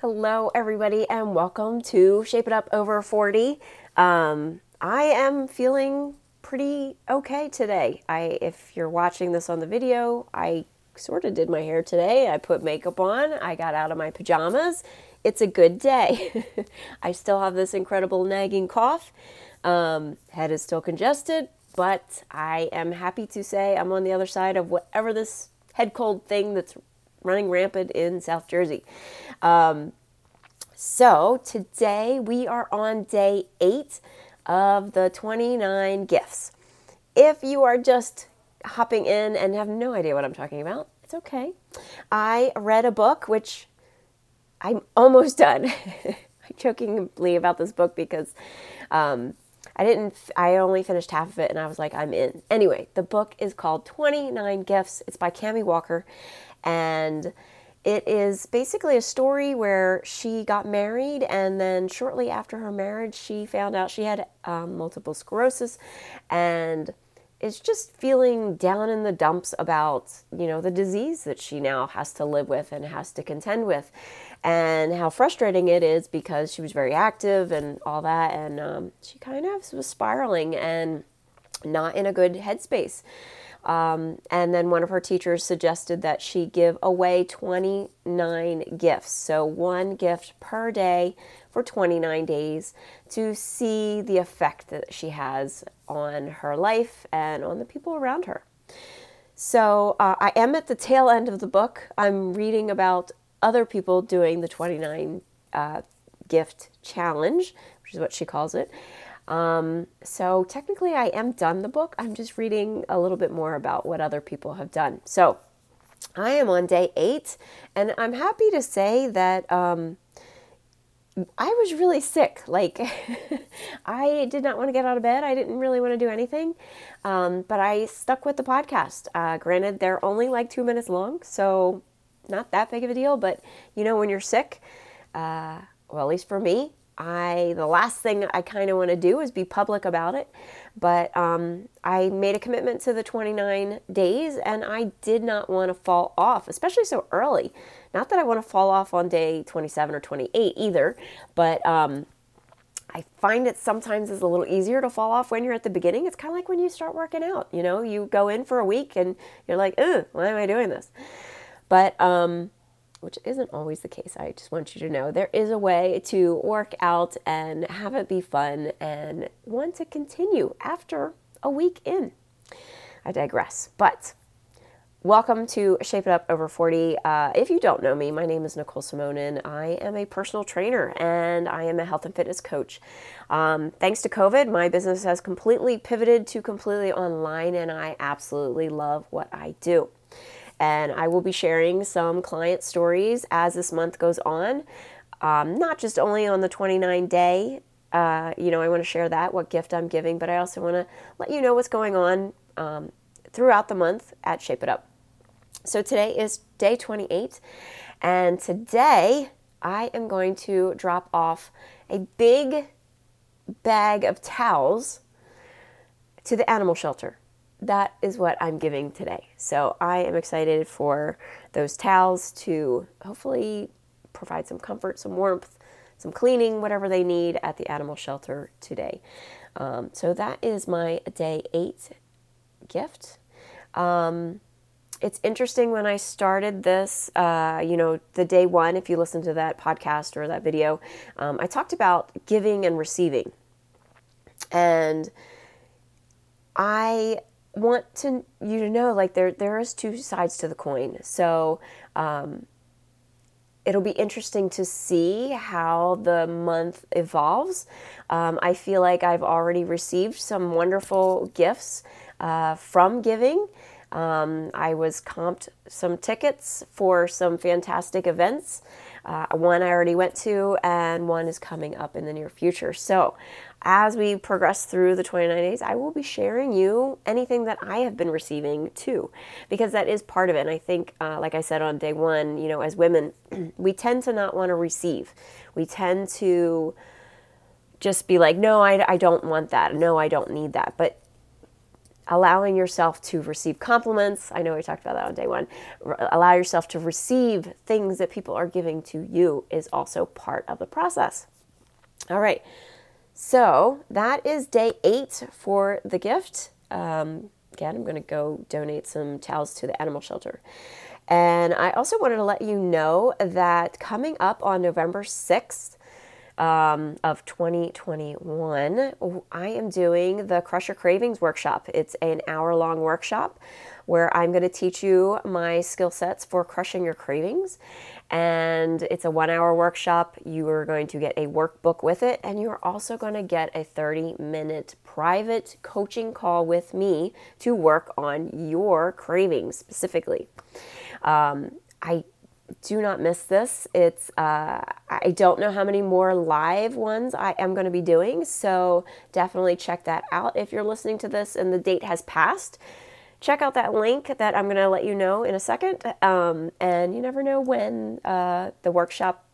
Hello, everybody, and welcome to Shape It Up Over 40. Um, I am feeling pretty okay today. I, if you're watching this on the video, I sort of did my hair today. I put makeup on. I got out of my pajamas. It's a good day. I still have this incredible nagging cough. Um, head is still congested, but I am happy to say I'm on the other side of whatever this head cold thing that's running rampant in South Jersey. Um, so today we are on day eight of the 29 gifts. If you are just hopping in and have no idea what I'm talking about, it's okay. I read a book which I'm almost done. I'm jokingly about this book because um, I didn't, I only finished half of it and I was like, I'm in. Anyway, the book is called 29 Gifts. It's by Cami Walker and it is basically a story where she got married, and then shortly after her marriage, she found out she had um, multiple sclerosis and is just feeling down in the dumps about, you know, the disease that she now has to live with and has to contend with, and how frustrating it is because she was very active and all that, and um, she kind of was spiraling and not in a good headspace. Um, and then one of her teachers suggested that she give away 29 gifts. So, one gift per day for 29 days to see the effect that she has on her life and on the people around her. So, uh, I am at the tail end of the book. I'm reading about other people doing the 29 uh, gift challenge, which is what she calls it. Um, so technically, I am done the book. I'm just reading a little bit more about what other people have done. So I am on day eight, and I'm happy to say that um, I was really sick. Like, I did not want to get out of bed. I didn't really want to do anything. Um, but I stuck with the podcast. Uh, granted, they're only like two minutes long, so not that big of a deal. But you know, when you're sick, uh, well, at least for me, I the last thing I kind of want to do is be public about it, but um, I made a commitment to the 29 days, and I did not want to fall off, especially so early. Not that I want to fall off on day 27 or 28 either, but um, I find it sometimes is a little easier to fall off when you're at the beginning. It's kind of like when you start working out. You know, you go in for a week and you're like, "Ugh, why am I doing this?" But um, which isn't always the case. I just want you to know there is a way to work out and have it be fun and want to continue after a week in. I digress. But welcome to Shape It Up Over 40. Uh, if you don't know me, my name is Nicole Simonin. I am a personal trainer and I am a health and fitness coach. Um, thanks to COVID, my business has completely pivoted to completely online, and I absolutely love what I do and I will be sharing some client stories as this month goes on. Um, not just only on the 29 day, uh, you know, I want to share that, what gift I'm giving, but I also want to let you know what's going on um, throughout the month at Shape It Up. So today is day 28, and today I am going to drop off a big bag of towels to the animal shelter that is what I'm giving today. So I am excited for those towels to hopefully provide some comfort, some warmth, some cleaning, whatever they need at the animal shelter today. Um, so that is my day eight gift. Um, it's interesting when I started this, uh, you know, the day one, if you listen to that podcast or that video, um, I talked about giving and receiving. And I want to you to know like there there is two sides to the coin. So um, it'll be interesting to see how the month evolves. Um, I feel like I've already received some wonderful gifts uh, from giving. Um, I was comped some tickets for some fantastic events. Uh, one I already went to, and one is coming up in the near future. So as we progress through the 29 days, I will be sharing you anything that I have been receiving too, because that is part of it. And I think, uh, like I said on day one, you know, as women, we tend to not want to receive. We tend to just be like, no, I, I don't want that. No, I don't need that. But allowing yourself to receive compliments. I know we talked about that on day one. R- allow yourself to receive things that people are giving to you is also part of the process. All right. So that is day eight for the gift. Um, again, I'm going to go donate some towels to the animal shelter. And I also wanted to let you know that coming up on November 6th, um, of 2021, I am doing the Crush Your Cravings workshop. It's an hour long workshop where I'm going to teach you my skill sets for crushing your cravings. And it's a one hour workshop. You are going to get a workbook with it, and you're also going to get a 30 minute private coaching call with me to work on your cravings specifically. Um, I do not miss this. It's uh, I don't know how many more live ones I am going to be doing, so definitely check that out. If you're listening to this and the date has passed, check out that link that I'm going to let you know in a second. Um, and you never know when uh, the workshop.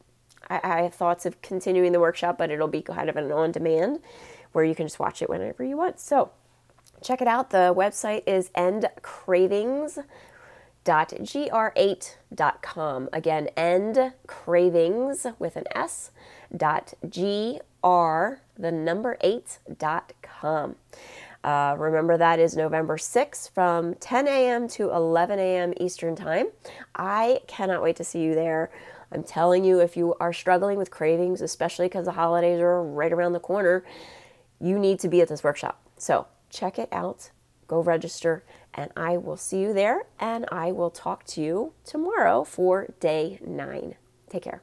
I, I have thoughts of continuing the workshop, but it'll be kind of an on-demand where you can just watch it whenever you want. So check it out. The website is End Cravings endcravings.gr8.com. Again, end cravings with an S dot gr the number eight dot com. Uh, remember that is November 6th from 10 a.m. to 11 a.m. Eastern Time. I cannot wait to see you there. I'm telling you, if you are struggling with cravings, especially because the holidays are right around the corner, you need to be at this workshop. So check it out go register, and I will see you there. And I will talk to you tomorrow for day nine. Take care.